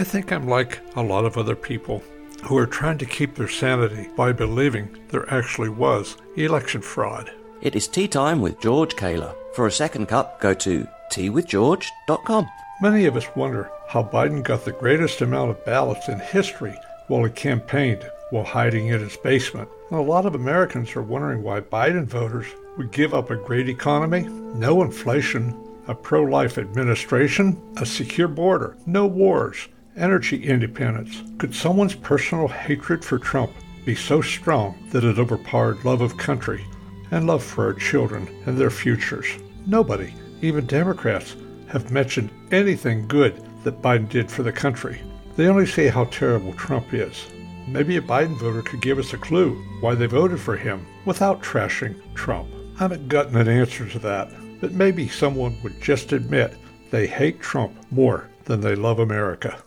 I think I'm like a lot of other people who are trying to keep their sanity by believing there actually was election fraud. It is tea time with George Kaler. For a second cup, go to teawithgeorge.com. Many of us wonder how Biden got the greatest amount of ballots in history while he campaigned while hiding in his basement. And a lot of Americans are wondering why Biden voters would give up a great economy, no inflation, a pro life administration, a secure border, no wars, energy independence. Could someone's personal hatred for Trump be so strong that it overpowered love of country and love for our children and their futures? Nobody, even Democrats, have mentioned anything good that Biden did for the country. They only say how terrible Trump is. Maybe a Biden voter could give us a clue why they voted for him without trashing Trump. I haven't gotten an answer to that, but maybe someone would just admit they hate Trump more than they love America.